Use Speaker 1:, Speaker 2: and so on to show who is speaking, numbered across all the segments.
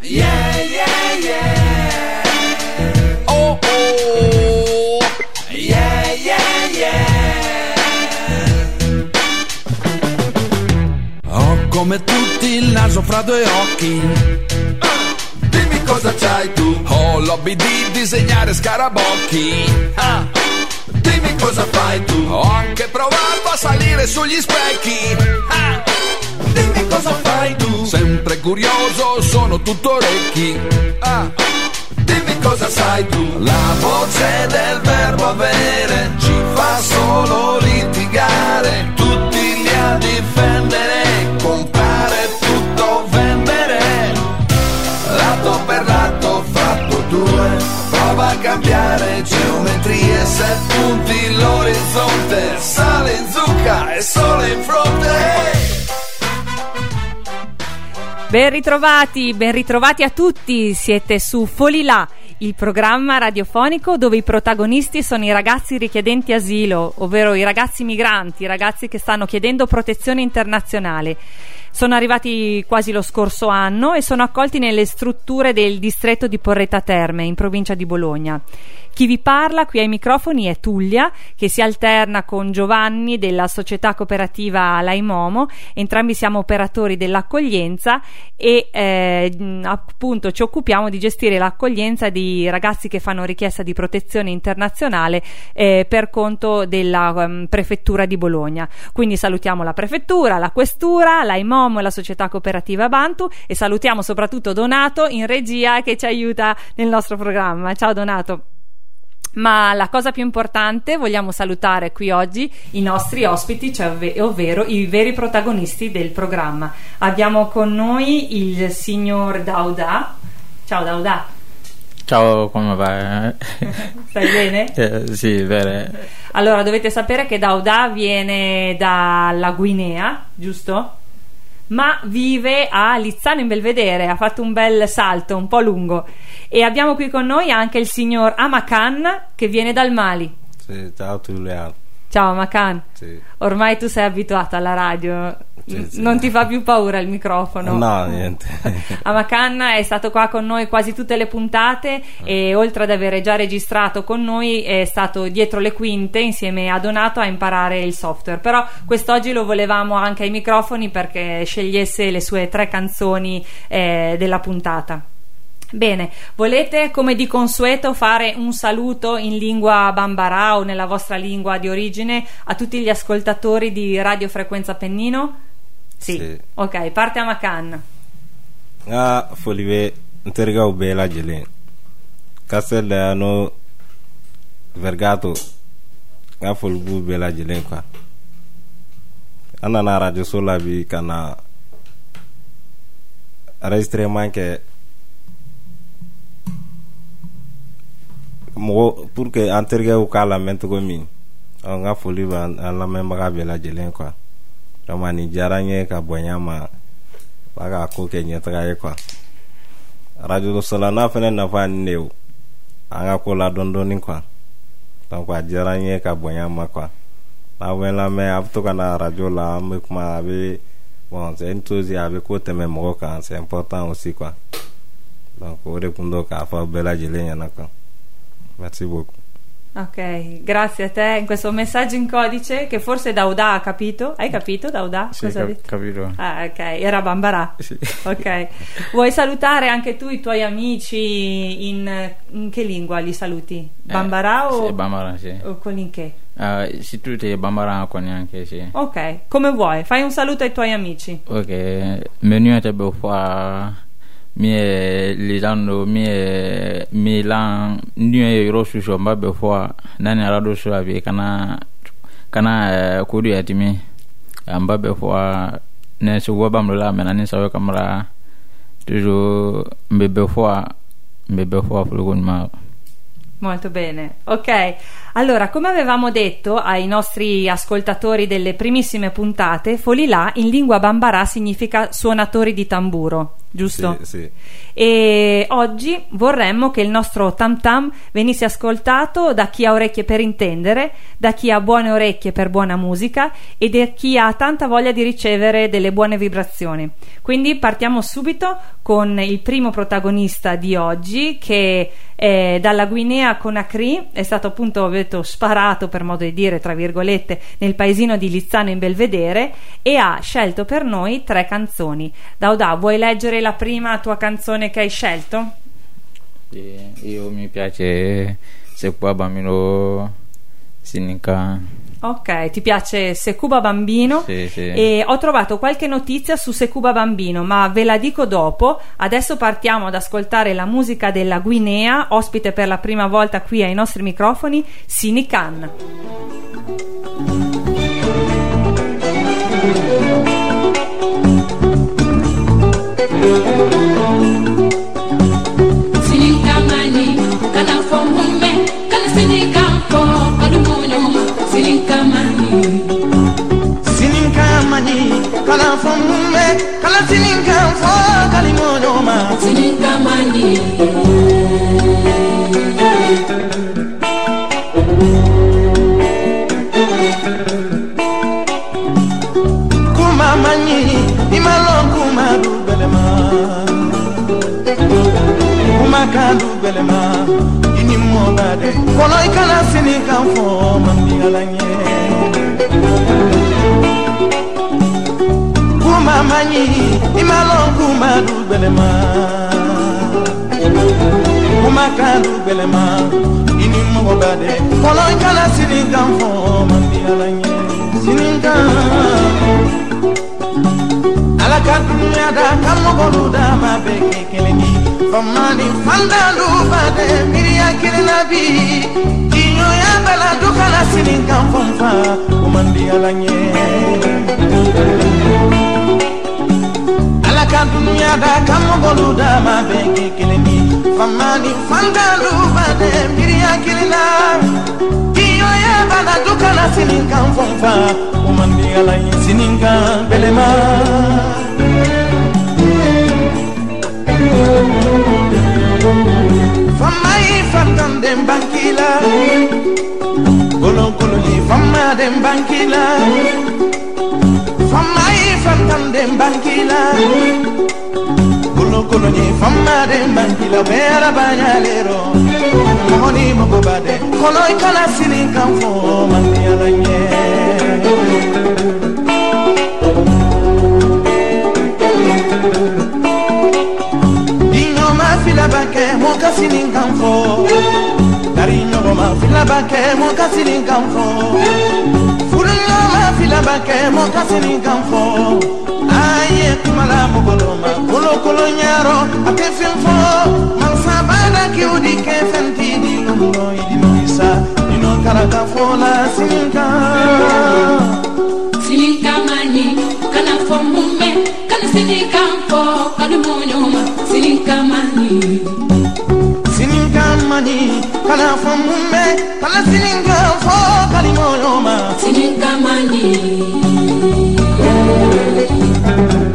Speaker 1: Yeah, yeah, yeah. Oh, oh. Yeah, yeah, yeah. Ho come tutti il naso fra due occhi. Dimmi cosa c'hai tu. Ho l'hobby di disegnare scarabocchi. Ah. Dimmi cosa fai tu. Ho anche provato a salire sugli specchi. Ah. Dimmi cosa fai tu. Sempre curioso, sono tutto orecchi. Ah. Dimmi cosa sai tu. La voce del verbo avere ci fa solo litigare. Tutti li a difendere, comprare tutto, vendere. Lato per lato fatto due. Prova a cambiare geometrie, set punti l'orizzonte. Sale in zucca e sole in fronte.
Speaker 2: Ben ritrovati, ben ritrovati a tutti, siete su Folilà, il programma radiofonico dove i protagonisti sono i ragazzi richiedenti asilo, ovvero i ragazzi migranti, i ragazzi che stanno chiedendo protezione internazionale. Sono arrivati quasi lo scorso anno e sono accolti nelle strutture del distretto di Porretta Terme, in provincia di Bologna. Chi vi parla qui ai microfoni è Tullia, che si alterna con Giovanni della società cooperativa Laimomo. Entrambi siamo operatori dell'accoglienza e eh, appunto ci occupiamo di gestire l'accoglienza di ragazzi che fanno richiesta di protezione internazionale eh, per conto della um, prefettura di Bologna. Quindi salutiamo la prefettura, la questura, Laimomo e la società cooperativa Bantu e salutiamo soprattutto Donato in regia che ci aiuta nel nostro programma. Ciao Donato. Ma la cosa più importante, vogliamo salutare qui oggi i nostri ospiti, cioè ov- ovvero i veri protagonisti del programma. Abbiamo con noi il signor Dauda. Ciao Dauda.
Speaker 3: Ciao, come va?
Speaker 2: Stai bene?
Speaker 3: Eh, sì, vero.
Speaker 2: Allora, dovete sapere che Dauda viene dalla Guinea, giusto? Ma vive a Lizzano in Belvedere, ha fatto un bel salto, un po' lungo. E abbiamo qui con noi anche il signor Amakan che viene dal Mali.
Speaker 4: Sì, ciao Giuliano.
Speaker 2: Ciao Amakan.
Speaker 4: Sì.
Speaker 2: Ormai tu sei abituato alla radio,
Speaker 4: Sì, sì.
Speaker 2: non ti fa più paura il microfono.
Speaker 4: No, niente.
Speaker 2: Amakan è stato qua con noi quasi tutte le puntate e oltre ad avere già registrato con noi è stato dietro le quinte insieme a Donato a imparare il software. Però quest'oggi lo volevamo anche ai microfoni perché scegliesse le sue tre canzoni eh, della puntata. Bene, volete come di consueto fare un saluto in lingua bambara o nella vostra lingua di origine a tutti gli ascoltatori di Radio Frequenza Pennino? Sì.
Speaker 4: Sì.
Speaker 2: Ok, parte Amakan.
Speaker 4: Nga foli bɛ n terikɛw bɛɛ lajɛlen Castel Leano Vergato n ka foli b'u bɛɛ lajɛlen quoi an nana arajoso la mɔgɔ pour que an terikɛw k'a lamɛn cogo min n ka foli bɛ an an lamɛnbaga bɛɛ lajɛlen quoi. Donc nin diyara ye ka bonya ma ba ka ko kɛ ɲɛtaga ye kuwa radio solana fɛnɛ nafa nin de o an ka ko la dɔn dɔɔni kuwa donc a diyara n ye ka bonya ma kuwa n'a bɛ lamɛn a bɛ to ka na radio la an bɛ kuma a bɛ bon c'est une chose a bɛ ko tɛmɛ mɔgɔ kan c'est important aussi quoi. Donc o de kun do k'a fɔ bɛɛ lajɛlen ɲɛna quoi merci beaucoup
Speaker 2: Ok, grazie a te. In questo messaggio in codice che forse Dauda ha capito. Hai capito Dauda?
Speaker 3: Sì,
Speaker 2: Cosa
Speaker 3: cap- capito.
Speaker 2: Ah, ok, era Bambarà.
Speaker 3: Sì.
Speaker 2: Ok. Vuoi salutare anche tu i tuoi amici in, in che lingua li saluti? Bambarà
Speaker 3: Eh,
Speaker 2: o,
Speaker 3: Sì, Bambara, sì.
Speaker 2: o con in che?
Speaker 3: Uh, sì, tu sei Bambara con anche, sì.
Speaker 2: Ok, come vuoi. Fai un saluto ai tuoi amici.
Speaker 3: Ok, menu était beau fois. Mi lilan do mi milan ni ye yɔrɔ susɔ n b'a bɛɛ fɔ nani arado so a bi kana kana kodu ya timi n b'a bɛɛ fɔ ne sugu ba la mɛ na ni sawe kamara toujours n bɛ bɛɛ fɔ n bɛ bɛɛ fɔ ko
Speaker 2: Molto bene. Ok, Allora, come avevamo detto ai nostri ascoltatori delle primissime puntate, Folilà in lingua bambarà significa suonatori di tamburo, giusto?
Speaker 4: Sì, sì.
Speaker 2: E oggi vorremmo che il nostro tam tam venisse ascoltato da chi ha orecchie per intendere, da chi ha buone orecchie per buona musica e da chi ha tanta voglia di ricevere delle buone vibrazioni. Quindi partiamo subito con il primo protagonista di oggi che è dalla Guinea Conakry, è stato appunto detto, sparato per modo di dire, tra virgolette, nel paesino di Lizzano in Belvedere e ha scelto per noi tre canzoni. Dauda, vuoi leggere la prima tua canzone che hai scelto?
Speaker 3: Sì, io mi piace se qua bambino Sinica.
Speaker 2: Ok, ti piace Secuba Bambino?
Speaker 3: Sì, sì.
Speaker 2: E ho trovato qualche notizia su Secuba Bambino, ma ve la dico dopo. Adesso partiamo ad ascoltare la musica della Guinea, ospite per la prima volta qui ai nostri microfoni, Sinican.
Speaker 5: Sininkamani,
Speaker 6: kala fɔ mun bɛ kala sininkan fɔ kalimɔɲɔ ma
Speaker 5: sininkamani,
Speaker 6: kuma man ɲi i ma lɔn kuma du bɛlɛma kuma kan du bɛlɛma i ni mɔba dɛ kɔnɔ i kana sininkan fɔ man di ala ɲɛ kuma man ɲi i ma lɔn kuma du bɛlɛma kuma kan du bɛlɛma i ni mɔgɔba dɛ kɔnɔ i kana sininkan fɔ man di ala ɲɛ sininkan ala ka dunuya da ka mɔgɔlu da ma bɛ kɛ kelen ye famani fandalu ba dɛ miiriya kelen na bi jiɲɔya bɛla du kana sininkan fɔ n fa o man di ala ɲɛ ala ka dunuya da ka mɔgɔlu da ma bɛ kɛ kelen ye famani fandalu ba dɛ miiriya kelen na jiɲɔya bɛla du kana sininkan fɔ n fa o man di ala ɲɛ sininkan bɛlɛma. Famai fatan den bankila. Kolon ye fama den bankila famai fantam de banquila Kulo kulo ni famma de banquila Bera bañalero Moni mogo bade Kolo ikala silin kanfo Mandi alanye Dino ma fila banke Moka silin kanfo Dari nyogo ma fila banke Moka silin kanfo kan fɔ Furu ɲɔgɔn ma fila bakɛ mo ka sini kan fɔ A ye kuma la mɔgɔlo ma kolo kolo ɲɛrɔ a tɛ fɛn fɔ Mansa bada kiw di kɛ fɛn ti di lomɔ i di no isa Dino karaka fɔ la sini kan
Speaker 5: sininkamani, kana fɔ mun mɛn, kana sinikan fɔ, kadumunyu ma. Sininkamani,
Speaker 6: Sininkan mani kana fɔ mun bɛ kana sininkan fɔ kalimɔɲɔ ma.
Speaker 5: Sininkamani,
Speaker 6: sininkan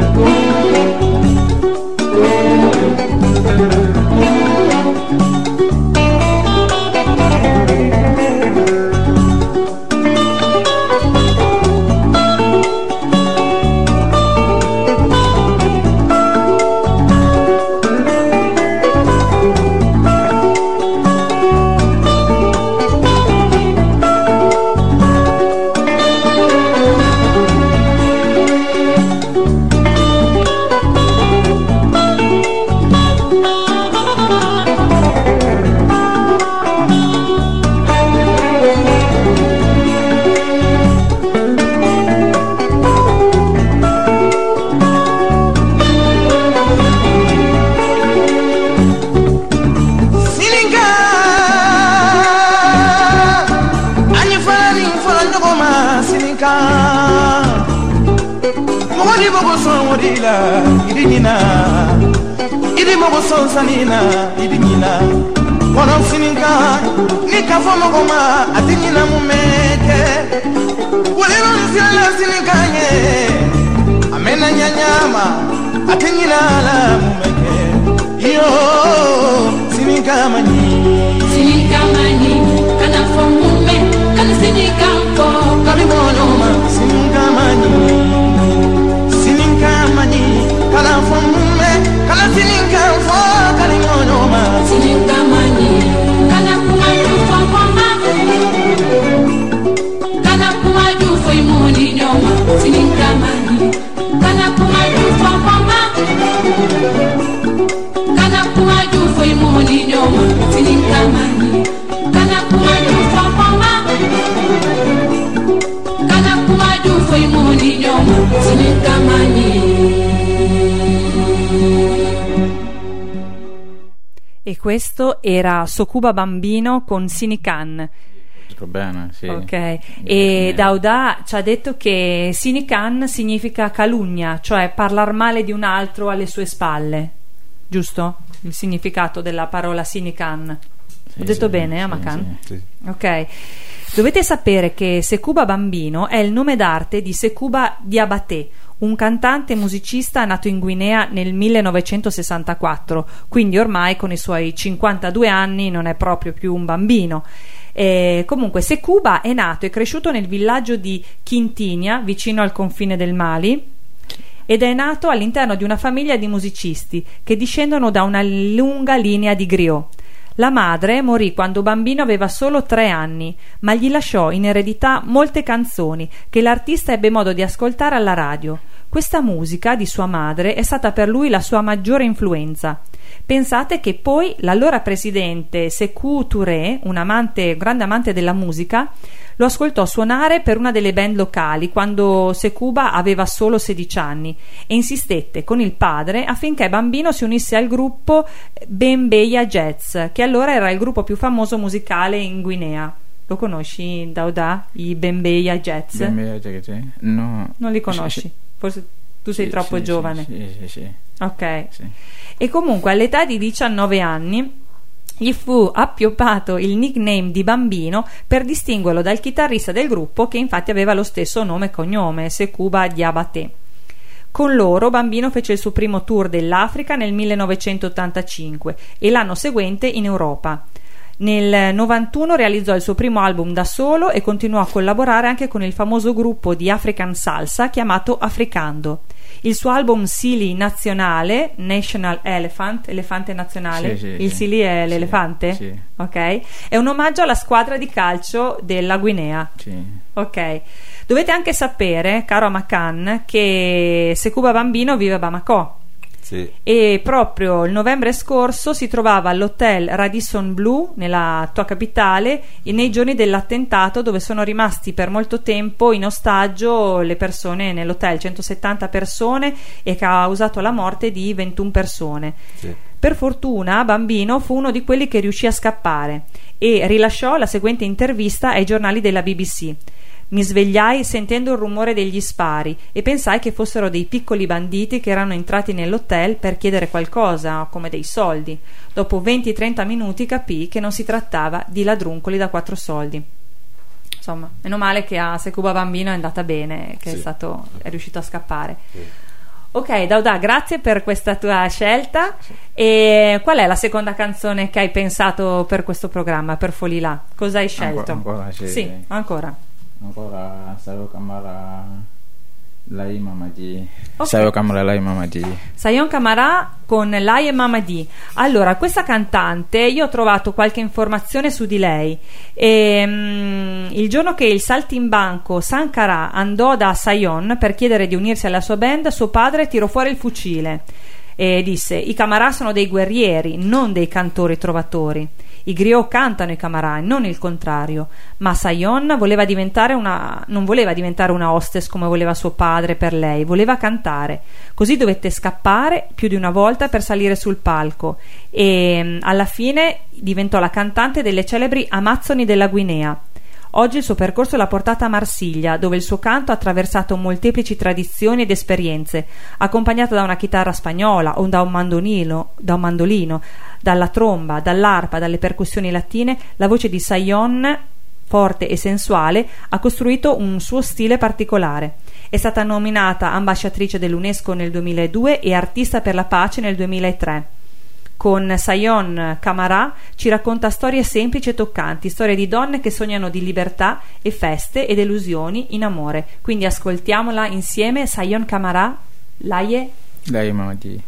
Speaker 2: Sokuba Bambino con Sinican.
Speaker 3: Bene, sì.
Speaker 2: Ok,
Speaker 3: Eh,
Speaker 2: e
Speaker 3: eh,
Speaker 2: Dauda ci ha detto che Sinican significa calunnia, cioè parlare male di un altro alle sue spalle, giusto? Il significato della parola Sinican.
Speaker 3: sì,
Speaker 2: Ho detto
Speaker 3: sì,
Speaker 2: bene, Amakan?
Speaker 3: Sì.
Speaker 2: Ok. Dovete sapere che Sekuba Bambino è il nome d'arte di Sekuba Diabaté, un cantante e musicista nato in Guinea nel 1964, quindi ormai con i suoi 52 anni non è proprio più un bambino. Eh, comunque, Sekuba è nato e cresciuto nel villaggio di Quintinia, vicino al confine del Mali, ed è nato all'interno di una famiglia di musicisti che discendono da una lunga linea di griot. La madre morì quando bambino aveva solo tre anni, ma gli lasciò in eredità molte canzoni che l'artista ebbe modo di ascoltare alla radio. Questa musica di sua madre è stata per lui la sua maggiore influenza. Pensate che poi l'allora presidente Sekou Touré, un amante, un grande amante della musica, lo ascoltò suonare per una delle band locali quando Sekuba aveva solo 16 anni e insistette con il padre affinché Bambino si unisse al gruppo Bembeya Jazz, che allora era il gruppo più famoso musicale in Guinea. Lo conosci, Dauda? I Bembeya Jazz?
Speaker 3: Meglio che te? No.
Speaker 2: Non li conosci? Forse tu sei
Speaker 3: Sì,
Speaker 2: troppo
Speaker 3: sì,
Speaker 2: giovane.
Speaker 3: Sì, sì, sì.
Speaker 2: Ok. E comunque all'età di 19 anni gli fu appioppato il nickname di bambino per distinguerlo dal chitarrista del gruppo che infatti aveva lo stesso nome e cognome, Sekuba Diabaté. Con loro Bambino fece il suo primo tour dell'Africa nel 1985 e l'anno seguente in Europa. Nel 91 realizzò il suo primo album da solo e continuò a collaborare anche con il famoso gruppo di African Salsa chiamato Africando. Il suo album Sili nazionale, National Elephant, elefante nazionale,
Speaker 3: Sì, sì,
Speaker 2: il
Speaker 3: sì.
Speaker 2: Sili è l'elefante? Ok? È un omaggio alla squadra di calcio della Guinea. Ok. Dovete anche sapere, caro Amakan, che Sekuba Bambino vive a Bamako
Speaker 4: Sì.
Speaker 2: e proprio il novembre scorso si trovava all'hotel Radisson Blu nella tua capitale nei giorni dell'attentato dove sono rimasti per molto tempo in ostaggio le persone nell'hotel, 170 persone e che ha causato la morte di 21 persone.
Speaker 4: Sì.
Speaker 2: Per fortuna, Bambino fu uno di quelli che riuscì a scappare e rilasciò la seguente intervista ai giornali della BBC. Mi svegliai sentendo il rumore degli spari e pensai che fossero dei piccoli banditi che erano entrati nell'hotel per chiedere qualcosa, come dei soldi. Dopo 20-30 minuti capii che non si trattava di ladruncoli da quattro soldi. Insomma, meno male che a Sekuba Bambino è andata bene, che è,
Speaker 4: Sì.
Speaker 2: stato, è riuscito a scappare. Ok, Dauda, grazie per questa tua scelta. E qual è la seconda canzone che hai pensato per questo programma, per Folilà? Cosa hai scelto?
Speaker 3: ancora, sì.
Speaker 2: Sì, ancora.
Speaker 3: Ancora Sayo Kamara Lai Mamadi.
Speaker 2: Ok.
Speaker 3: Sayo Kamara Lai Mamadi.
Speaker 2: Sayon Kamara con Lai e Mamadi. Allora, questa cantante, io ho trovato qualche informazione su di lei. E, mm, il giorno che il saltimbanco Sankara andò da Sayon per chiedere di unirsi alla sua band, suo padre tirò fuori il fucile e disse: I Camarà sono dei guerrieri, non dei cantori trovatori. I griot cantano i Camarà, non il contrario. Ma Sayon voleva una, non voleva diventare una hostess come voleva suo padre per lei, voleva cantare. Così dovette scappare più di una volta per salire sul palco e mm, alla fine diventò la cantante delle celebri Amazzoni della Guinea. Oggi il suo percorso l'ha portata a Marsiglia, dove il suo canto ha attraversato molteplici tradizioni ed esperienze, accompagnato da una chitarra spagnola o da un mandolino, da un mandolino dalla tromba, dall'arpa, dalle percussioni latine, la voce di Sayon forte e sensuale, ha costruito un suo stile particolare. È stata nominata ambasciatrice dell'UNESCO nel 2002 e artista per la pace nel 2003. Con Sayon Kamara ci racconta storie semplici e toccanti, storie di donne che sognano di libertà e feste ed illusioni in amore. Quindi ascoltiamola insieme Sayon Kamara, Laie.
Speaker 3: Laie Mamadi.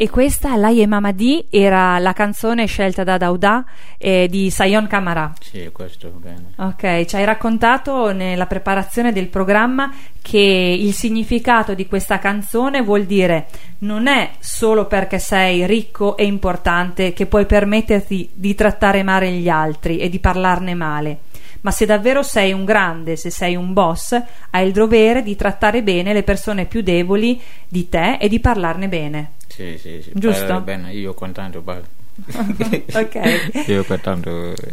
Speaker 2: E questa, Lai e Mamadi, era la canzone scelta da Dauda eh, di Sayon Kamara.
Speaker 3: Sì, questo bene.
Speaker 2: Ok, ci hai raccontato nella preparazione del programma che il significato di questa canzone vuol dire non è solo perché sei ricco e importante che puoi permetterti di trattare male gli altri e di parlarne male, ma se davvero sei un grande, se sei un boss, hai il dovere di trattare bene le persone più deboli di te e di parlarne bene.
Speaker 3: Sì, sì, sì.
Speaker 2: Giusto?
Speaker 3: Bene, io contento, basta.
Speaker 2: Ok.
Speaker 3: Io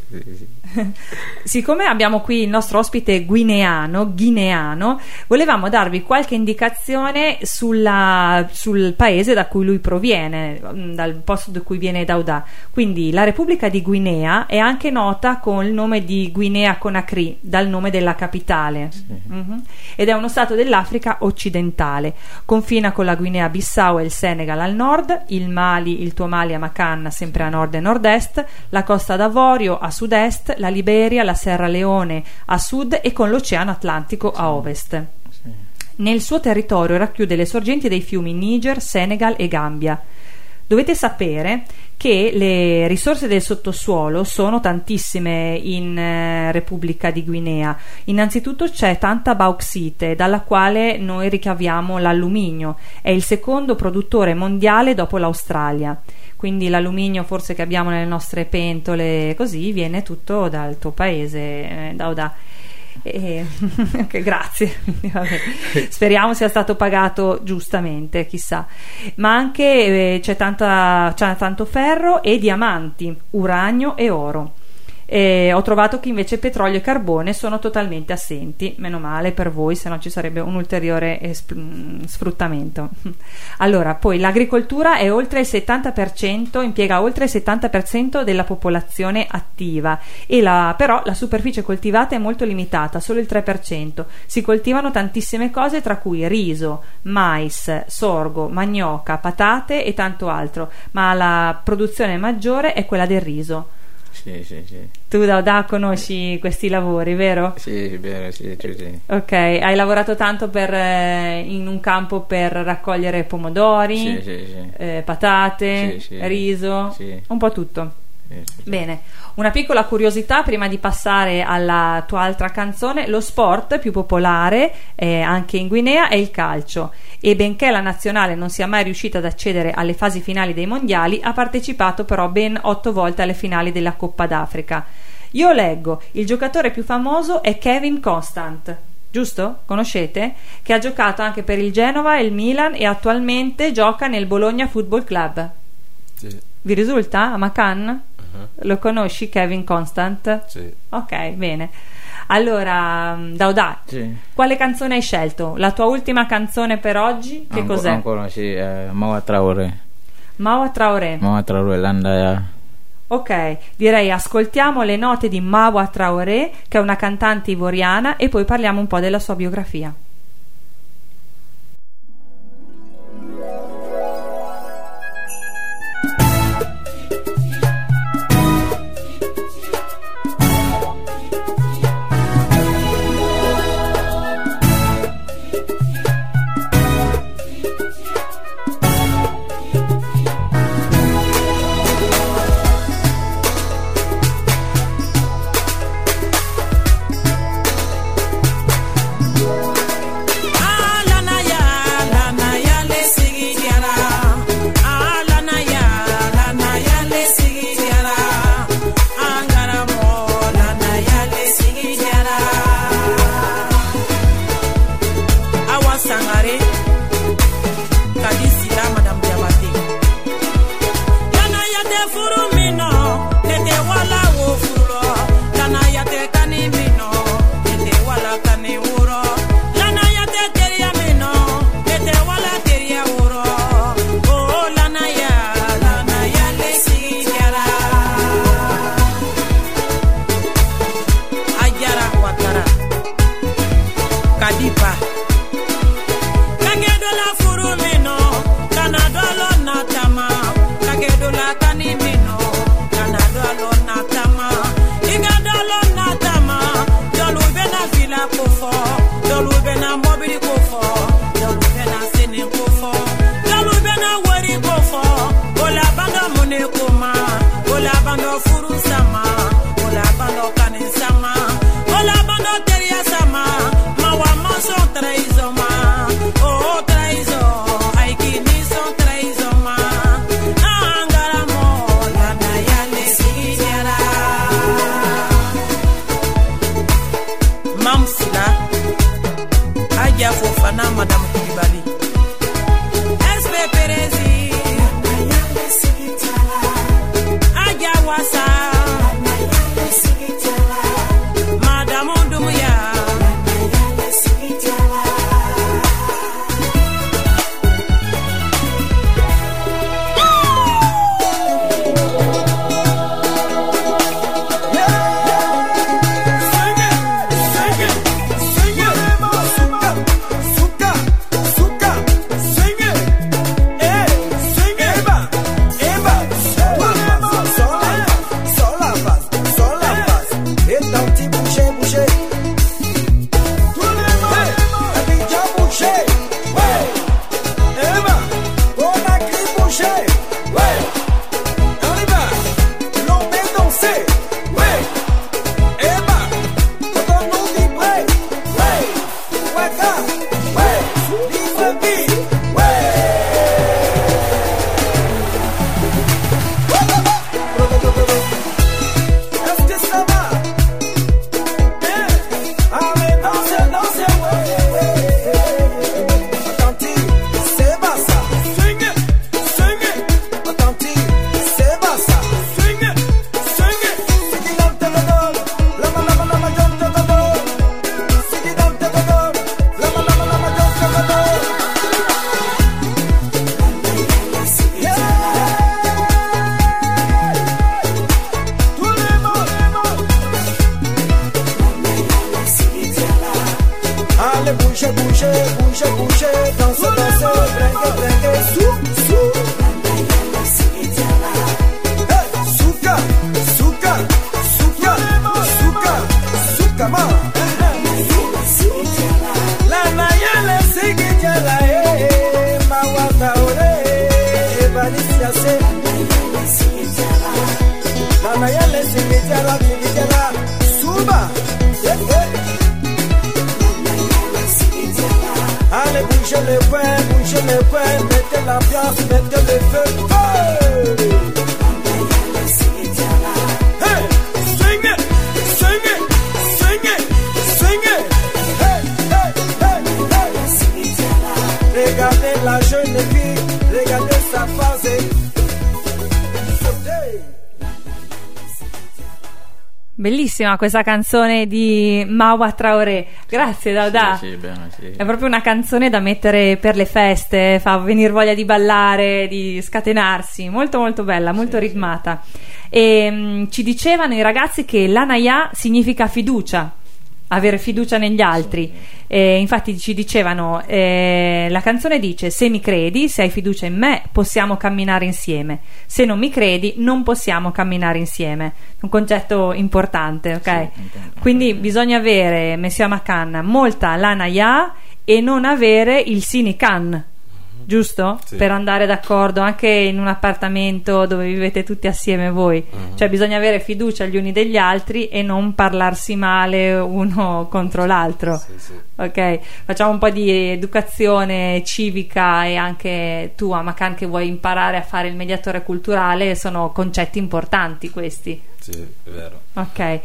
Speaker 3: sì, sì.
Speaker 2: Siccome abbiamo qui il nostro ospite guineano, guineano, volevamo darvi qualche indicazione sulla- sul paese da cui lui proviene, dal posto da cui viene Dauda. Quindi la Repubblica di Guinea è anche nota con il nome di Guinea Conakry, dal nome della capitale. Mhm. Ed è uno stato dell'Africa occidentale. Confina con la Guinea Bissau e il Senegal al nord, il Mali, il Tuomali a Macanna sempre a nord e nord-est, la Costa d'Avorio a sud-est, la Liberia, la Serra Leone a sud e con l'Oceano Atlantico a ovest. Nel suo territorio racchiude le sorgenti dei fiumi Niger, Senegal e Gambia. Dovete sapere che le risorse del sottosuolo sono tantissime in eh, Repubblica di Guinea. Innanzitutto c'è tanta bauxite, dalla quale noi ricaviamo l'alluminio. È il secondo produttore mondiale dopo l'Australia. Quindi l'alluminio forse che abbiamo nelle nostre pentole, così, viene tutto dal tuo paese, eh, Dauda. E- ok, grazie. Vabbè. Speriamo sia stato pagato giustamente, chissà. Ma anche eh, c'è, tanta, c'è tanto ferro e diamanti, uranio e oro. E ho trovato che invece petrolio e carbone sono totalmente assenti, meno male per voi, se no ci sarebbe un ulteriore esp- mm, sfruttamento. Allora, poi l'agricoltura è oltre il 70%, impiega oltre il 70% della popolazione attiva, e la- però la superficie coltivata è molto limitata, solo il 3%. Si coltivano tantissime cose, tra cui riso, mais, sorgo, manioca, patate e tanto altro, ma la produzione maggiore è quella del riso.
Speaker 3: Sì, sì, sì.
Speaker 2: Tu da, da conosci questi lavori, vero?
Speaker 3: Sì, vero, sì, sì, sì.
Speaker 2: Ok, hai lavorato tanto per, eh, in un campo per raccogliere pomodori,
Speaker 3: Sì, sì, sì.
Speaker 2: eh, patate, riso, un po' tutto.
Speaker 3: Sì.
Speaker 2: Bene, una piccola curiosità prima di passare alla tua altra canzone, lo sport più popolare eh, anche in Guinea è il calcio e benché la nazionale non sia mai riuscita ad accedere alle fasi finali dei mondiali, ha partecipato però ben otto volte alle finali della Coppa d'Africa. Io leggo, il giocatore più famoso è Kevin Constant. Giusto? Conoscete? Che ha giocato anche per il Genova e il Milan e attualmente gioca nel Bologna Football Club.
Speaker 4: Sì.
Speaker 2: Vi risulta? A Macan? Lo conosci Kevin Constant?
Speaker 4: sì.
Speaker 2: Ok, bene. Allora, mm, Dauda,
Speaker 3: Sì.
Speaker 2: quale canzone hai scelto? La tua ultima canzone per oggi? Che
Speaker 3: Anco-
Speaker 2: cos'è?
Speaker 3: Ancora sì, eh, Mawa Traore.
Speaker 2: Mawa Traoré.
Speaker 3: Mawa Traore, Landaya.
Speaker 2: Ok, direi ascoltiamo le note di Mawa Traoré, che è una cantante ivoriana, e poi parliamo un po' della sua biografia. Bellissima questa canzone di Mawa Traoré. Grazie Dauda.
Speaker 3: Sì, sì, bene, sì.
Speaker 2: È proprio una canzone da mettere per le feste, fa venire voglia di ballare, di scatenarsi, molto molto bella, molto ritmata. E mm, ci dicevano i ragazzi che l'anaya significa fiducia, avere fiducia negli altri. E infatti ci dicevano, eh, la canzone dice se mi credi, se hai fiducia in me, possiamo camminare insieme. Se non mi credi, non possiamo camminare insieme. Un concetto importante, ok?
Speaker 3: importante.
Speaker 2: Quindi bisogna avere, Messia Macan, molta l'anaya e non avere il sinican, giusto?
Speaker 4: Sì.
Speaker 2: Per andare d'accordo anche in un appartamento dove vivete tutti assieme voi. Cioè bisogna avere fiducia gli uni degli altri e non parlarsi male uno contro l'altro.
Speaker 4: Sì, sì.
Speaker 2: Ok, facciamo un po' di educazione civica e anche tu, Amakan, che vuoi imparare a fare il mediatore culturale, sono concetti importanti questi.
Speaker 4: Sì, è vero.
Speaker 2: Ok.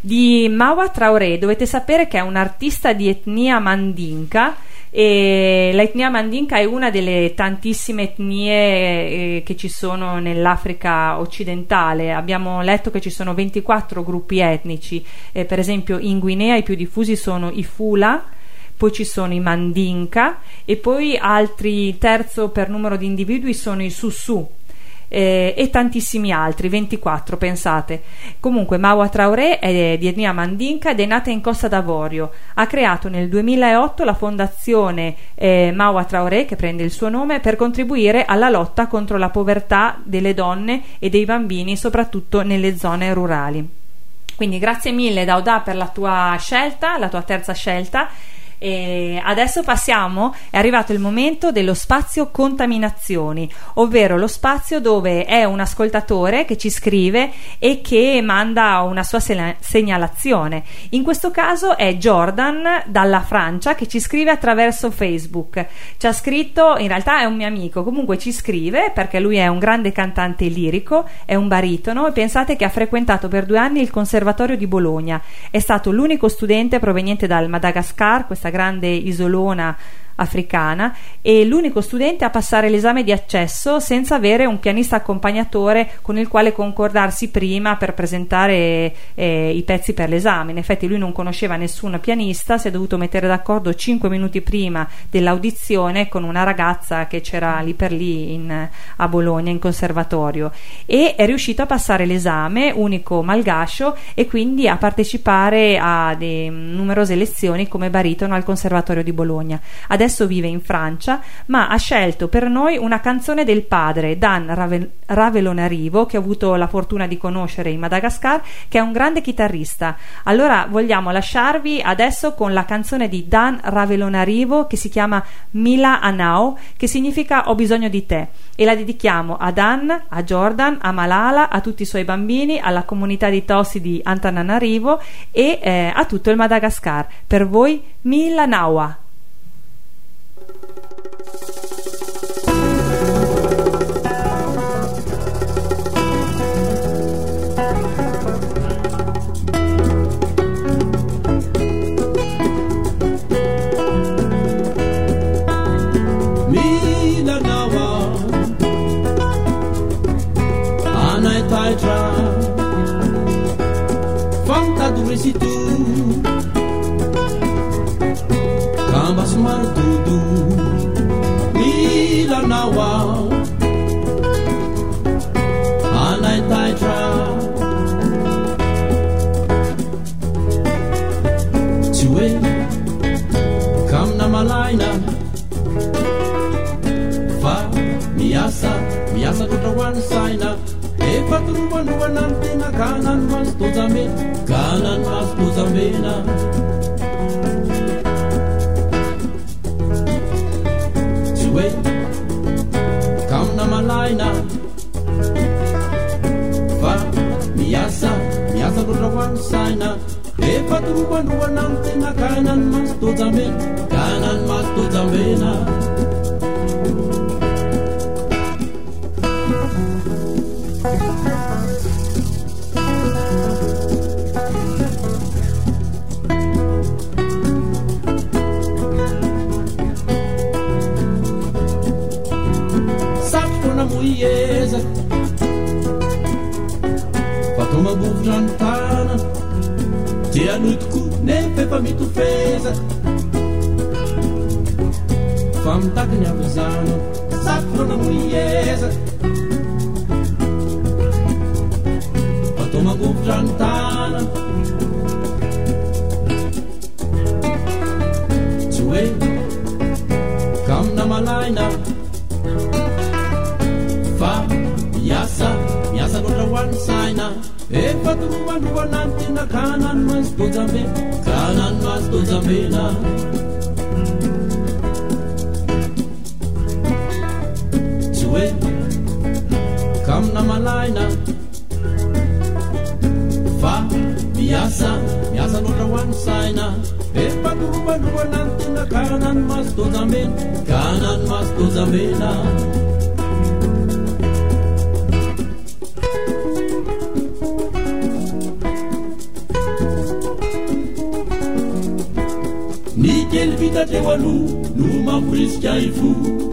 Speaker 2: Di Mawa Traoré dovete sapere che è un artista di etnia mandinka e l'etnia mandinka è una delle tantissime etnie eh, che ci sono nell'Africa occidentale. Abbiamo letto che ci sono 24 gruppi etnici, Eh, per esempio in Guinea i più diffusi sono i Fula, poi ci sono i Mandinka e poi altri. Terzo per numero di individui sono i Susu eh, e tantissimi altri, 24 pensate. Comunque Mawa Traoré è di etnia mandinka ed è nata in Costa d'Avorio. Ha creato nel 2008 la fondazione eh, Mawa Traoré, che prende il suo nome, per contribuire alla lotta contro la povertà delle donne e dei bambini, soprattutto nelle zone rurali. Quindi grazie mille Dauda per la tua scelta, la tua terza scelta. E adesso passiamo, è arrivato il momento dello spazio contaminazioni, ovvero lo spazio dove è un ascoltatore che ci scrive e che manda una sua sela- segnalazione. In questo caso è Jordan dalla Francia che ci scrive attraverso Facebook. Ci ha scritto, in realtà è un mio amico, comunque ci scrive perché lui è un grande cantante lirico, è un baritono e pensate che ha frequentato per due anni il Conservatorio di Bologna. È stato l'unico studente proveniente dal Madagascar, questa grande isolona africana e l'unico studente a passare l'esame di accesso senza avere un pianista accompagnatore con il quale concordarsi prima per presentare eh, i pezzi per l'esame. In effetti lui non conosceva nessun pianista, si è dovuto mettere d'accordo 5 minuti prima dell'audizione con una ragazza che c'era lì per lì in- a Bologna in conservatorio e è riuscito a passare l'esame, unico malgascio, e quindi a partecipare a de- numerose lezioni come baritono al Conservatorio di Bologna. Adesso vive in Francia, ma ha scelto per noi una canzone del padre, Dan Rave- Ravelonarivo, che ho avuto la fortuna di conoscere in Madagascar, che è un grande chitarrista. Allora vogliamo lasciarvi adesso con la canzone di Dan Ravelonarivo che si chiama Mila Anao, che significa Ho bisogno di te. E la dedichiamo a Dan, a Jordan, a Malala, a tutti i suoi bambini, alla comunità di Tossi di Antananarivo e eh, a tutto il Madagascar. Per voi Mila Nawa.
Speaker 7: Mila nawa sa miasakotra hoany saina. Efa toromanoana ny tena ganany maso tojamena ganany maso tojamena tsy hoe kamina malaina. Fa miasa miasa loatra hoany saina. Efa toromanoana ny tena ganany maso tojamena ganany maso tojamena frieza. Batao mambovotra ny tanana dia noitoko nefa efa mitofeza fa mitaky ny avozana safoana moieza malaina. hoany saina efa toromanroanany tena kanany mazy tonjambe kanany mazy tonjambena tsy hoe kamina malaina. Fa miasa miasa loatra hoany saina efa toromanroanany tena kanany mazy tonjambena kanany mazy tonjambena kely vita teo aloha no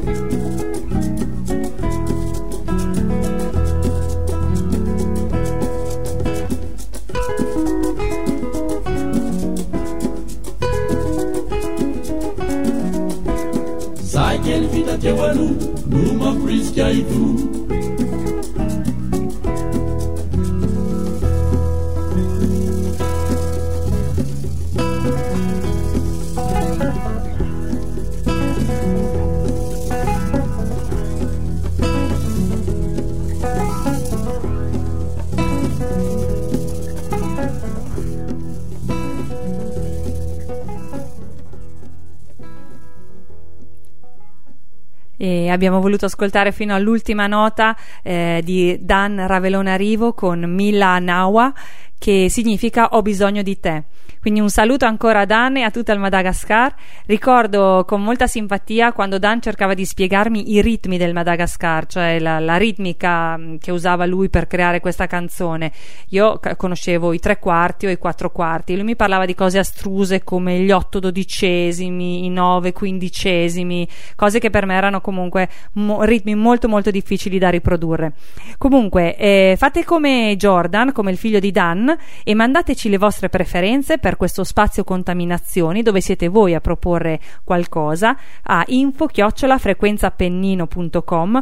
Speaker 2: abbiamo voluto ascoltare fino all'ultima nota eh, di Dan Ravelona Rivo con Mila Nawa che significa ho bisogno di te. Quindi un saluto ancora a Dan e a tutto il Madagascar. Ricordo con molta simpatia quando Dan cercava di spiegarmi i ritmi del Madagascar, cioè la, la ritmica mh, che usava lui per creare questa canzone. Io conoscevo i tre quarti o i quattro quarti, lui mi parlava di cose astruse come gli otto dodicesimi, i nove quindicesimi, cose che per me erano comunque mo- ritmi molto molto difficili da riprodurre. Comunque, eh, fate come Jordan, come il figlio di Dan, e mandateci le vostre preferenze per questo spazio contaminazioni dove siete voi a proporre qualcosa a info-frequenzapennino.com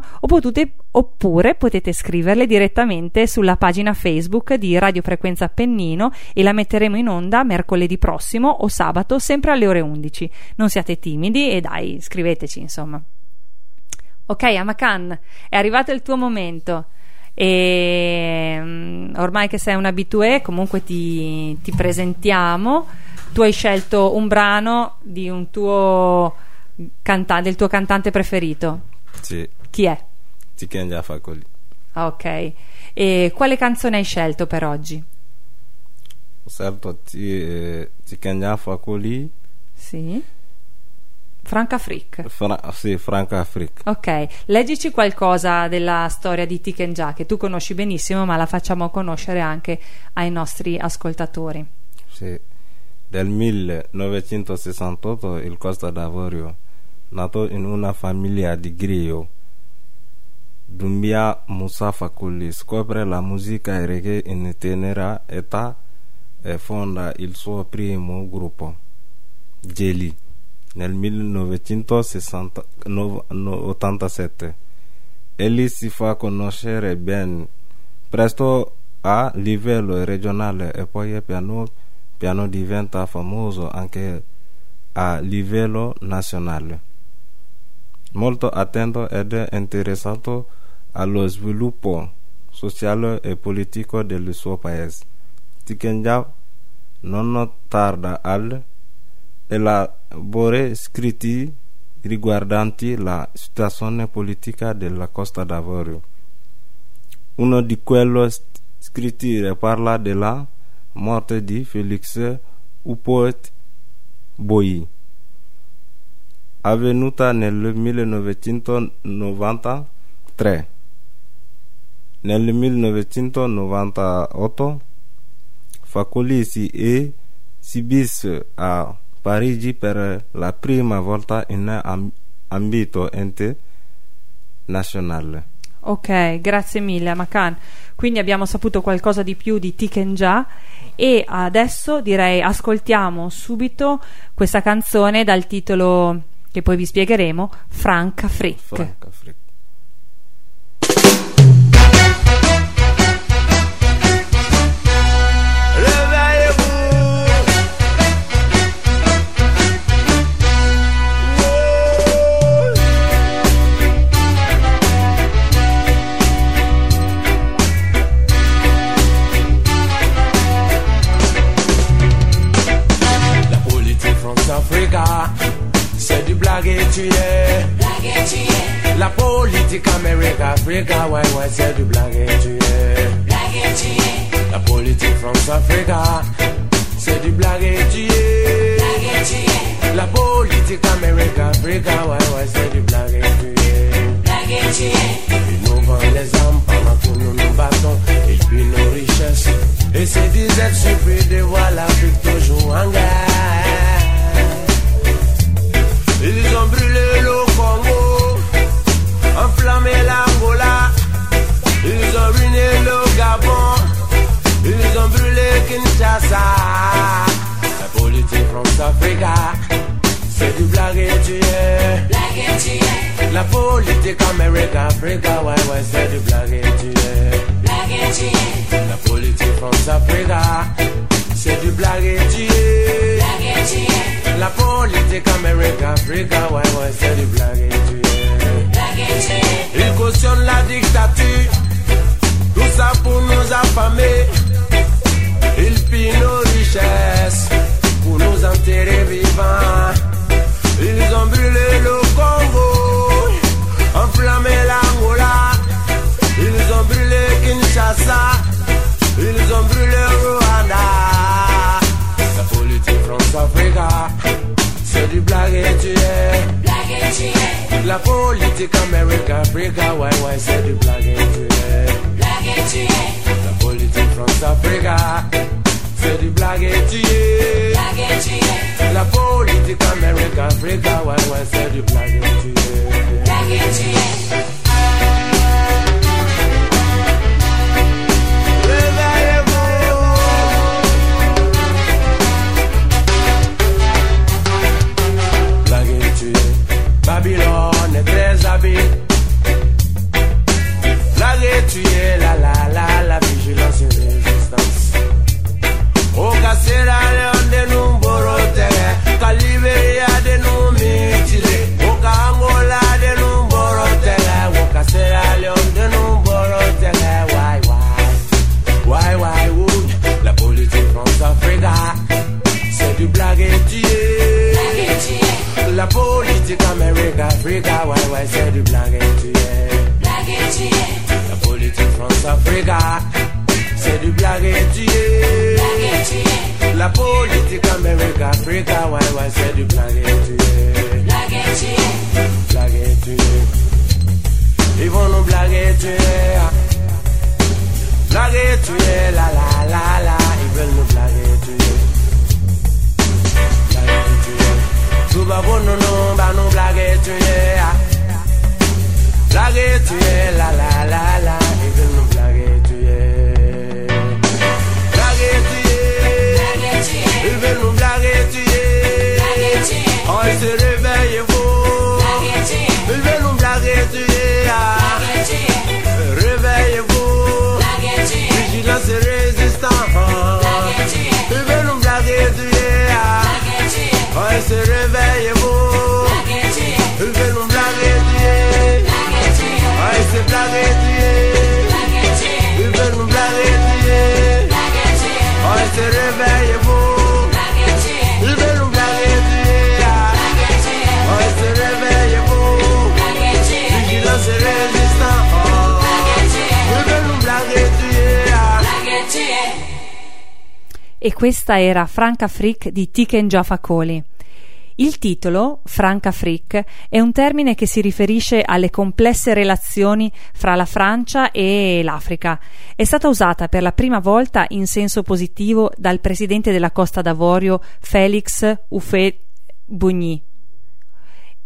Speaker 2: oppure potete scriverle direttamente sulla pagina Facebook di Radio Frequenza Appennino e la metteremo in onda mercoledì prossimo o sabato sempre alle ore 11. Non siate timidi e dai, scriveteci insomma. Ok, Amakan, è arrivato il tuo momento e mm, ormai che sei un abitué comunque ti, ti presentiamo tu hai scelto un brano di un tuo canta- del tuo cantante preferito
Speaker 4: Sì,
Speaker 2: chi è?
Speaker 4: Tiken Jaffa Koli.
Speaker 2: Ah, ok e quale canzone hai scelto per oggi?
Speaker 4: Ti, eh, Tiken Jaffa Koli,
Speaker 2: sì Franca Frick
Speaker 4: Fra- sì, Franco Africa.
Speaker 2: ok leggici qualcosa della storia di Tikenja che tu conosci benissimo ma la facciamo conoscere anche ai nostri ascoltatori
Speaker 4: Sì. Del 1968 il Costa d'Avorio, nato in una famiglia di griot. Dumbia Musa Fakuli scopre la musica reggae in tenera età e fonda il suo primo gruppo, Jelly, nel 1987. Egli si fa conoscere ben presto a livello regionale e poi piano piano diventa famoso anche a livello nazionale. Molto attento ed interessato allo sviluppo sociale e politico del suo paese. Tikenja non tarda al elaborare scritti riguardanti la situazione politica della Costa d'Avorio. Uno di quelli scritti parla della morte di Felix Upoet Boyi, avvenuta nel 1993. Nel 1998 Facoli si esibisse a Parigi per la prima volta in ambito internazionale.
Speaker 2: Ok, grazie mille Makan. Quindi abbiamo saputo qualcosa di più di Tikenja e adesso direi ascoltiamo subito questa canzone dal titolo che poi vi spiegheremo, Franca Frick.
Speaker 4: Franca Frick.
Speaker 8: La politique Amérique, Afrique, ouais, ouais, c'est du blaguetuier. La politique France, Afrique, c'est du blaguetuier. La politique Amérique, Afrique, ouais, ouais, c'est du blaguetuier. Ils nous vendent les armes pendant que nous nous battons, ils puis nos richesses. Et c'est des aides de voir l'Afrique toujours en guerre. Ils ont brûlé le Congo, enflammé l'Angola. Ils ont ruiné le Gabon. Ils ont brûlé Kinshasa. La politique France-Africa, c'est du blague et tu es. La politique Amérique-Africa, ouais, ouais, c'est du blague et tu es. La politique France-Africa, c'est du blague et tu es. Politique Amérique-Africa, ouais, ouais, c'est du blague et tu es. Ils cautionnent la dictature, tout ça pour nous affamer. Ils pillent nos richesses pour nous enterrer vivants. Ils ont brûlé le Congo, enflammé l'Angola. Ils ont brûlé Kinshasa, ils ont brûlé Rwanda. La politique France-Africa, c'est du blague et tu es. La politique Amérique-Africa, ouais, ouais, c'est du blague et tu es. La politique France-Africa, c'est du blague et tu es. La politique Amérique-Africa, ouais, ouais, c'est du blague et tu es. Babylone est très habile. Blague et tu es, la la la, la vigilance et résistance. O Sierra Leone de nous borotere, ka de nous mitile, o ka Angola de nous borotere, o ka Sierra Leone de nous borotere, why why, why why would la politique France-Africa, ah, c'est du blague et tu es. La politique Amérique-Africa, ouais ouais c'est du blague et tu es. La politique France-Africa, c'est du blague et tu es. La politique Amérique-Africa, ouais ouais c'est du blague et tu es. Blague et tu es. Ils vont nous blaguer tu es. Blaguer tu es, la la la la. Ils veulent nous blaguer tu es. Sou ba bon nou nou, ba nou blage tuye ah. Blage tuye, la la la la E ven nou.
Speaker 2: E questa era Franca Frick di Tiken Jaffa Coli. Il titolo, Franca Frick, è un termine che si riferisce alle complesse relazioni fra la Francia e l'Africa. È stata usata per la prima volta in senso positivo dal presidente della Costa d'Avorio Félix Houphouët-Boigny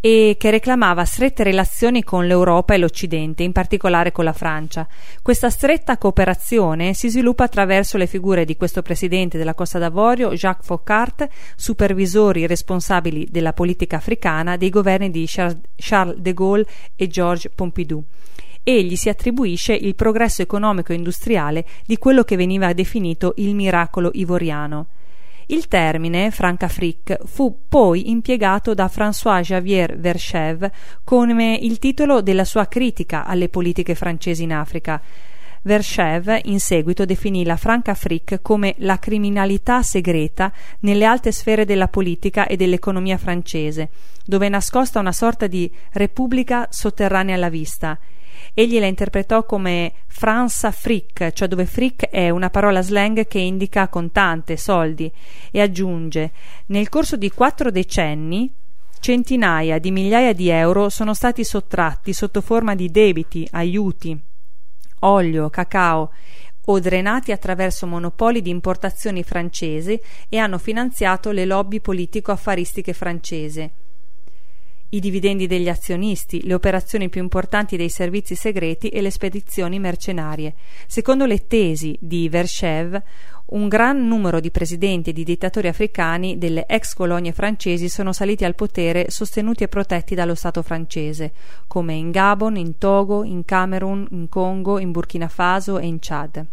Speaker 2: e che reclamava strette relazioni con l'Europa e l'Occidente, in particolare con la Francia. Questa stretta cooperazione si sviluppa attraverso le figure di questo presidente della Costa d'Avorio, Jacques Faucart, supervisori responsabili della politica africana dei governi di Charles de Gaulle e Georges Pompidou. Egli si attribuisce il progresso economico e industriale di quello che veniva definito il miracolo ivoriano. Il termine Francafrique fu poi impiegato da François-Xavier Verchev come il titolo della sua critica alle politiche francesi in Africa. Verchev in seguito definì la Francafrique come la criminalità segreta nelle alte sfere della politica e dell'economia francese, dove è nascosta una sorta di repubblica sotterranea alla vista Egli la interpretò come France fric, cioè dove fric è una parola slang che indica contante, soldi, e aggiunge: Nel corso di quattro decenni centinaia di migliaia di euro sono stati sottratti sotto forma di debiti, aiuti, olio, cacao o drenati attraverso monopoli di importazioni francesi e hanno finanziato le lobby politico-affaristiche francesi i dividendi degli azionisti, le operazioni più importanti dei servizi segreti e le spedizioni mercenarie. Secondo le tesi di Verchev, un gran numero di presidenti e di dittatori africani delle ex colonie francesi sono saliti al potere sostenuti e protetti dallo Stato francese, come in Gabon, in Togo, in Camerun, in Congo, in Burkina Faso e in Chad.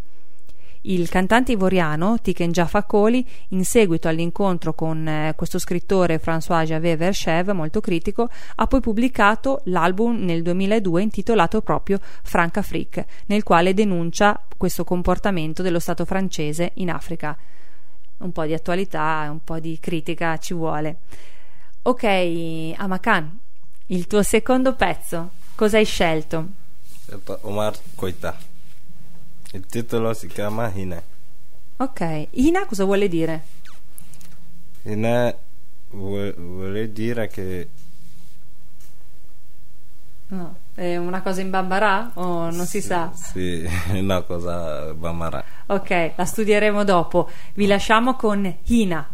Speaker 2: Il cantante ivoriano Tiken Jaffa Koli, in seguito all'incontro con eh, questo scrittore François-Javier Verchev, molto critico, ha poi pubblicato l'album nel 2002 intitolato proprio Franca Frick, nel quale denuncia questo comportamento dello Stato francese in Africa. Un po' di attualità, un po' di critica ci vuole. Ok, Amakan, il tuo secondo pezzo, cosa hai scelto?
Speaker 4: Omar Koita. Il titolo si chiama Hina.
Speaker 2: Ok, Hina cosa vuole dire?
Speaker 4: Hina vuole dire che...
Speaker 2: No, è una cosa in Bambara o non si sa?
Speaker 4: Sì, è una cosa Bambara.
Speaker 2: Ok, la studieremo dopo. Vi lasciamo con Hina.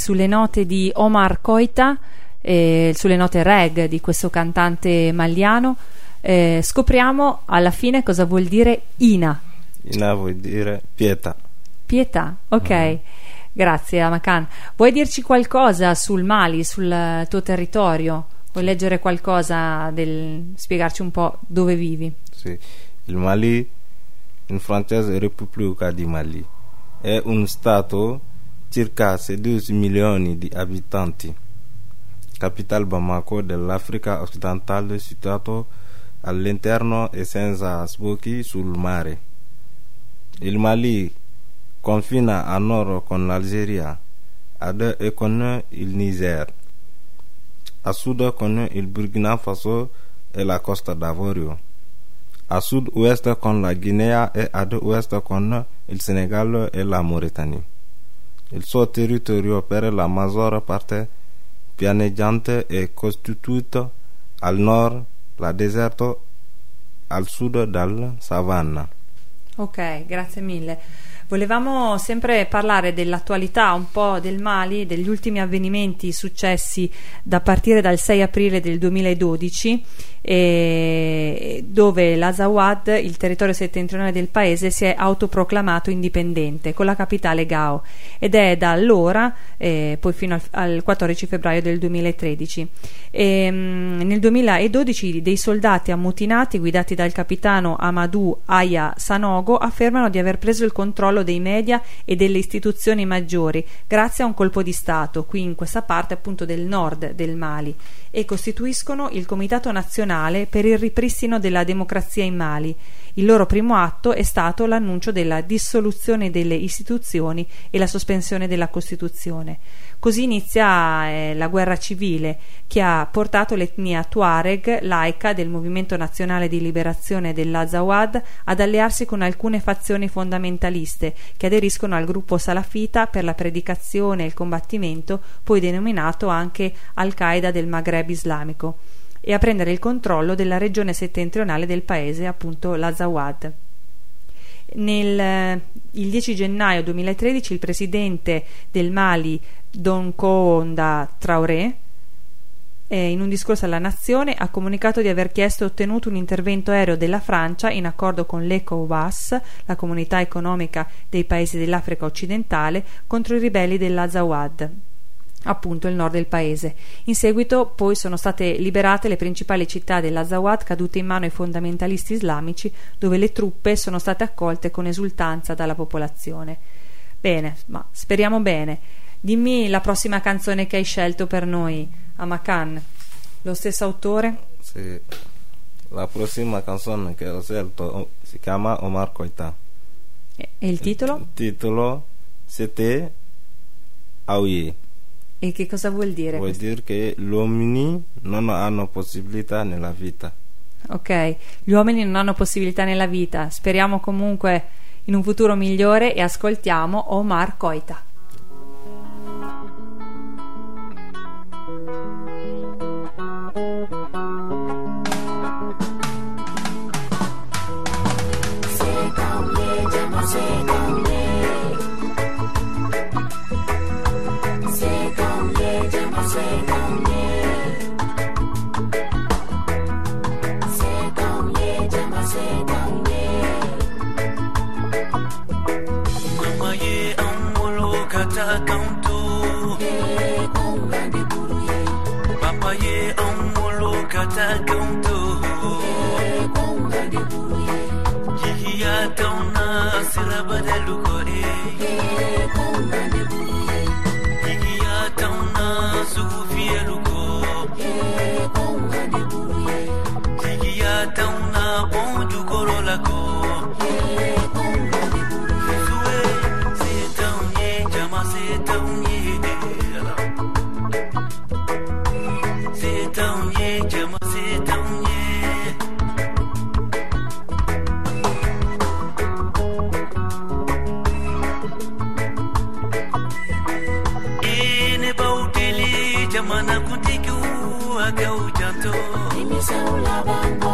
Speaker 2: Sulle note di Omar Koita, eh, sulle note reg di questo cantante maliano, eh, scopriamo alla fine cosa vuol dire Ina.
Speaker 4: Ina vuol dire pietà.
Speaker 2: Pietà, ok. Grazie Amakan. Vuoi dirci qualcosa sul Mali, sul tuo territorio? Vuoi leggere qualcosa del spiegarci un po' dove vivi?
Speaker 4: Sì. Il Mali, in francese Repubblica di Mali, è un stato circa 16 milioni di abitanti. Capitale Bamako dell'Africa occidentale situato all'interno e senza sbocchi sul mare. Il Mali confina a nord con l'Algeria, ad est con il Niger, a sud con il Burkina Faso e la Costa d'Avorio, a sud-ouest con la Guinea e ad ouest con il Senegal e la Mauritanie. Il suo territorio per la maggior parte pianeggiante è costituito al nord dal deserto, al sud dalla savanna.
Speaker 2: Ok, grazie mille. Volevamo sempre parlare dell'attualità un po' del Mali, degli ultimi avvenimenti successi da partire dal 6 aprile del 2012, eh, dove l'Azawad, il territorio settentrionale del paese, si è autoproclamato indipendente con la capitale Gao ed è da allora, eh, poi fino al, al 14 febbraio del 2013. E, mh, nel 2012 dei soldati ammutinati guidati dal capitano Amadou Aya Sanogo affermano di aver preso il controllo dei media e delle istituzioni maggiori grazie a un colpo di Stato qui in questa parte appunto del nord del Mali e costituiscono il Comitato Nazionale per il ripristino della democrazia in Mali. Il loro primo atto è stato l'annuncio della dissoluzione delle istituzioni e la sospensione della Costituzione. Così inizia eh, la guerra civile che ha portato l'etnia Tuareg, laica del Movimento Nazionale di Liberazione dell'Azawad, ad allearsi con alcune fazioni fondamentaliste che aderiscono al gruppo salafita per la predicazione e il combattimento, poi denominato anche Al-Qaeda del Maghreb islamico e a prendere il controllo della regione settentrionale del paese, appunto l'Azawad. Nel, il 10 gennaio 2013 il presidente del Mali, Don Koonda Traoré, eh, in un discorso alla nazione ha comunicato di aver chiesto e ottenuto un intervento aereo della Francia in accordo con l'ECOWAS, la comunità economica dei paesi dell'Africa occidentale, contro i ribelli dell'Azawad appunto il nord del paese. In seguito poi sono state liberate le principali città dell'Azawad cadute in mano ai fondamentalisti islamici, dove le truppe sono state accolte con esultanza dalla popolazione. Bene, ma speriamo bene. Dimmi la prossima canzone che hai scelto per noi, Amakan. Lo stesso autore?
Speaker 4: Sì. La prossima canzone che ho scelto si chiama Omar Koita.
Speaker 2: E il titolo?
Speaker 4: Il titolo C'était Aouye.
Speaker 2: E che cosa vuol dire?
Speaker 4: Vuol
Speaker 2: questo?
Speaker 4: dire che gli uomini non hanno possibilità nella vita.
Speaker 2: Ok, gli uomini non hanno possibilità nella vita. Speriamo comunque in un futuro migliore e ascoltiamo Omar Koita.
Speaker 9: Mama sirra badalu godhe eh. Ne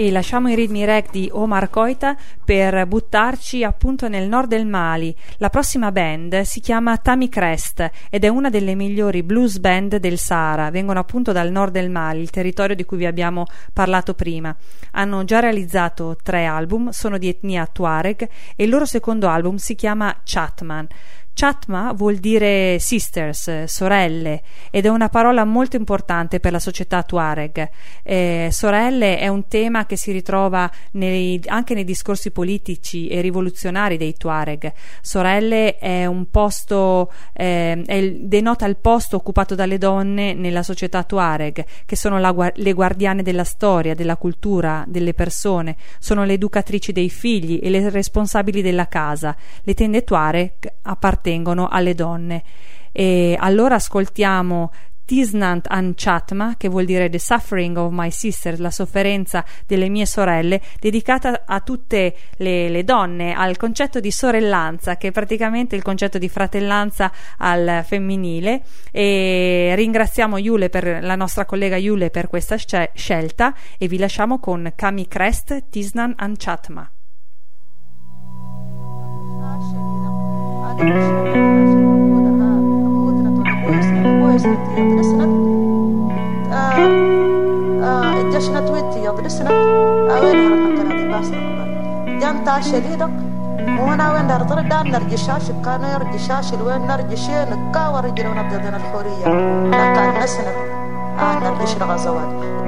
Speaker 2: E lasciamo i ritmi rec di Omar Koita per buttarci appunto nel nord del Mali. La prossima band si chiama Tami Crest ed è una delle migliori blues band del Sahara. Vengono appunto dal nord del Mali, il territorio di cui vi abbiamo parlato prima. Hanno già realizzato tre album, sono di etnia Tuareg e il loro secondo album si chiama Chatman. Chatma vuol dire sisters, sorelle, ed è una parola molto importante per la società Tuareg. Eh, sorelle è un tema che si ritrova nei, anche nei discorsi politici e rivoluzionari dei Tuareg. Sorelle è un posto, eh, è denota il posto occupato dalle donne nella società Tuareg, che sono la, le guardiane della storia, della cultura, delle persone, sono le educatrici dei figli e le responsabili della casa. Le tende Tuareg appartengono appartengono alle donne. E allora ascoltiamo Tisnant an Chatma, che vuol dire The Suffering of My Sisters, la sofferenza delle mie sorelle, dedicata a tutte le, le, donne, al concetto di sorellanza, che è praticamente il concetto di fratellanza al femminile. E ringraziamo Yule per, la nostra collega Yule per questa scelta e vi lasciamo con Kami Crest Tisnan an
Speaker 10: دشنت ويتي يضرسنا أوين هرنا كنا باسنا كمان جام تا شديدك وأنا وين دار طرد دار نرجي شاش كانوا يرجي شاش الوين نرجي شين كا ورجي لو نبدأ الحورية لكن نسنا آه نرجي شرغ
Speaker 2: زواج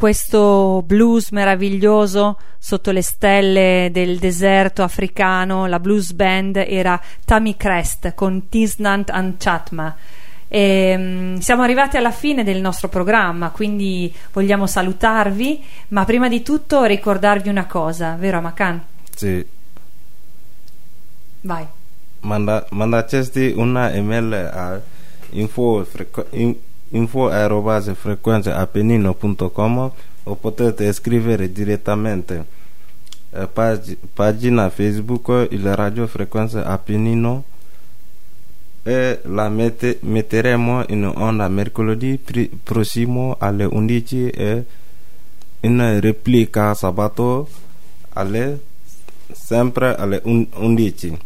Speaker 2: Questo blues meraviglioso sotto le stelle del deserto africano, la blues band era Tammy Crest con Tisnant and Chatma. E, mm, siamo arrivati alla fine del nostro programma, quindi vogliamo salutarvi, ma prima di tutto ricordarvi una cosa, vero Amakan?
Speaker 4: Sì.
Speaker 2: Vai.
Speaker 4: Manda, mandateci una email a info, frequ- in- info arobase frequenzaapennino.com o potete scrivere direttamente eh, pag- pagina Facebook il Radio Frequenza Appennino e la mette- metteremo in onda mercoledì pri- prossimo alle 11 e in replica sabato alle sempre alle un- 11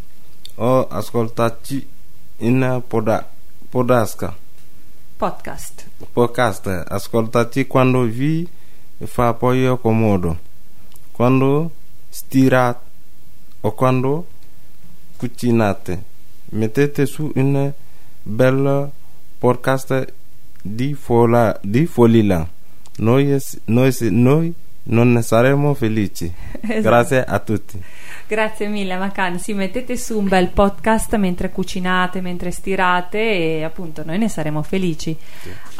Speaker 4: o ascoltaci in poda- podasca
Speaker 2: Podcast.
Speaker 4: podcast. Ascoltaci quando vi fa poi comodo. Quando stirate o quando cucinate. Mettete su un bel podcast di, fola, di folila. Noi, noi, noi non saremo felici.
Speaker 2: Esatto.
Speaker 4: grazie a tutti
Speaker 2: Grazie mille Amakan, sì, mettete su un bel podcast mentre cucinate, mentre stirate e appunto noi ne saremo felici.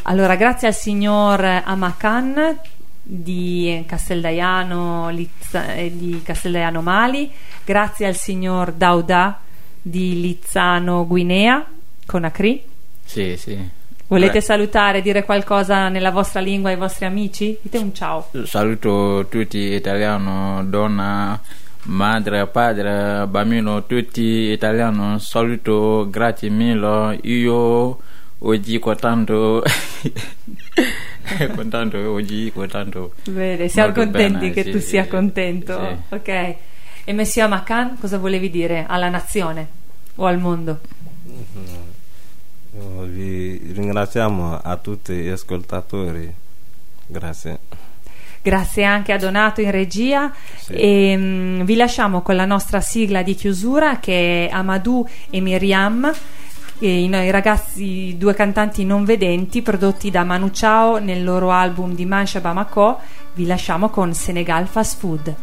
Speaker 2: Allora, grazie al signor Amakan di Casteldaiano, eh, di Casteldaiano Mali, grazie al signor Dauda di Lizzano Guinea con Acri.
Speaker 3: Sì, sì.
Speaker 2: Volete
Speaker 3: Beh,
Speaker 2: salutare, dire qualcosa nella vostra lingua ai vostri amici? Dite un ciao.
Speaker 3: Saluto tutti italiano, donna, madre, padre, bambino, tutti italiano. Saluto, grazie mille. Io oggi contento. contento oggi, contento.
Speaker 2: Bene, siamo
Speaker 3: Molto
Speaker 2: contenti
Speaker 3: bene,
Speaker 2: che
Speaker 3: sì,
Speaker 2: tu sia
Speaker 3: sì,
Speaker 2: contento.
Speaker 3: sì.
Speaker 2: Ok. E Messia Macan, cosa volevi dire alla nazione o al mondo?
Speaker 4: Oh, vi ringraziamo a tutti gli ascoltatori grazie
Speaker 2: Grazie anche a Donato in regia
Speaker 4: Sì.
Speaker 2: e mm, vi lasciamo con la nostra sigla di chiusura che è Amadou e Miriam, i, i ragazzi, due cantanti non vedenti prodotti da Manu Chao nel loro album di Mancha Bamako. Vi lasciamo con Senegal Fast Food.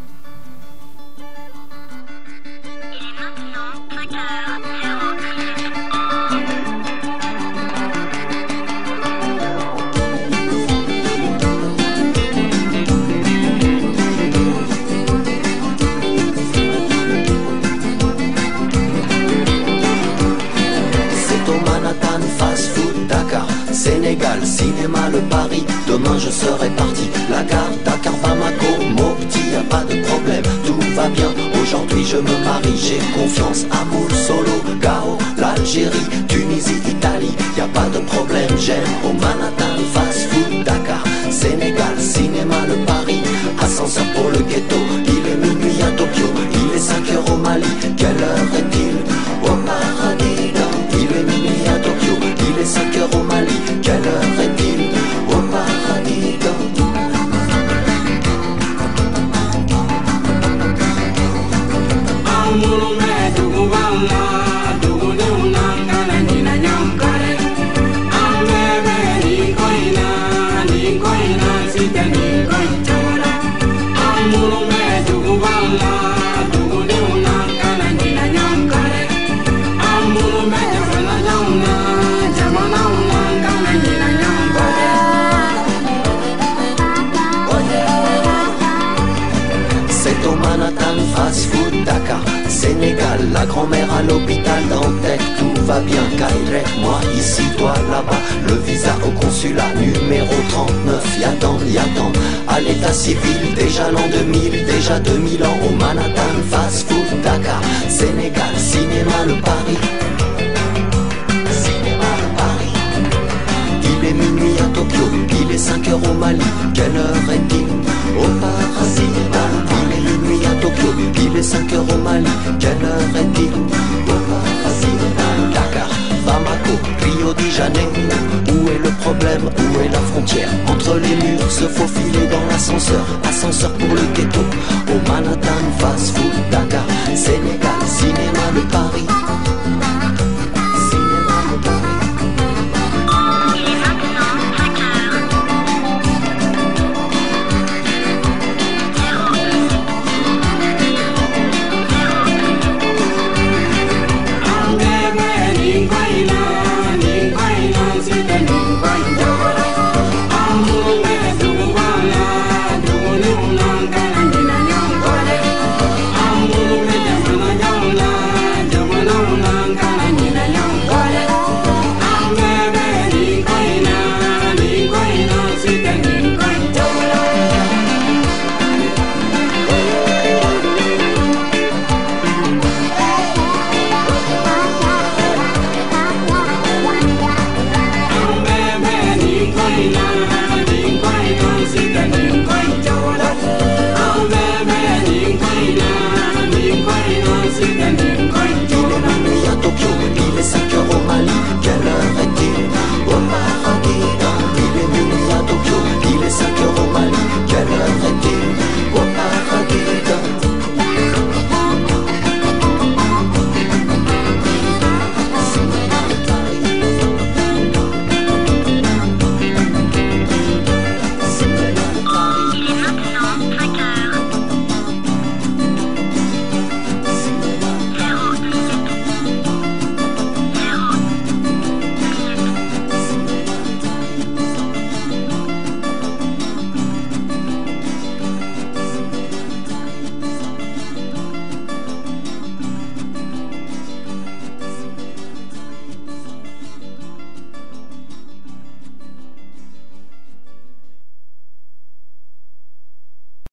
Speaker 11: Cinéma, le Paris Demain je serai parti. La gare, Dakar, Bamako, Mopti y a pas de problème, tout va bien Aujourd'hui je me marie, j'ai confiance Amour, Solo, Gao, l'Algérie Tunisie, Italie, y a pas de problème J'aime au Manhattan Fast Food Dakar Sénégal, cinéma, le Paris. Ascenseur pour le ghetto Il est minuit à Tokyo. Il est 5 heures au Mali. Quelle heure est-il? L'hôpital Dantec Tout va bien, Kairek, moi ici, toi là-bas Le visa au consulat numéro 39 Y'attend, y'attend à l'état civil Déjà l'an 2000, déjà 2000 ans Au Manhattan Fast Food Dakar Sénégal, cinéma, le Paris Cinéma, le Paris il est minuit à Tokyo, il est 5 heures au Mali. Quelle heure est-il? Au paradis. Il est minuit à Tokyo, il est 5 heures au Mali. Quelle heure est-il? L'ascenseur. Ascenseur pour le ghetto.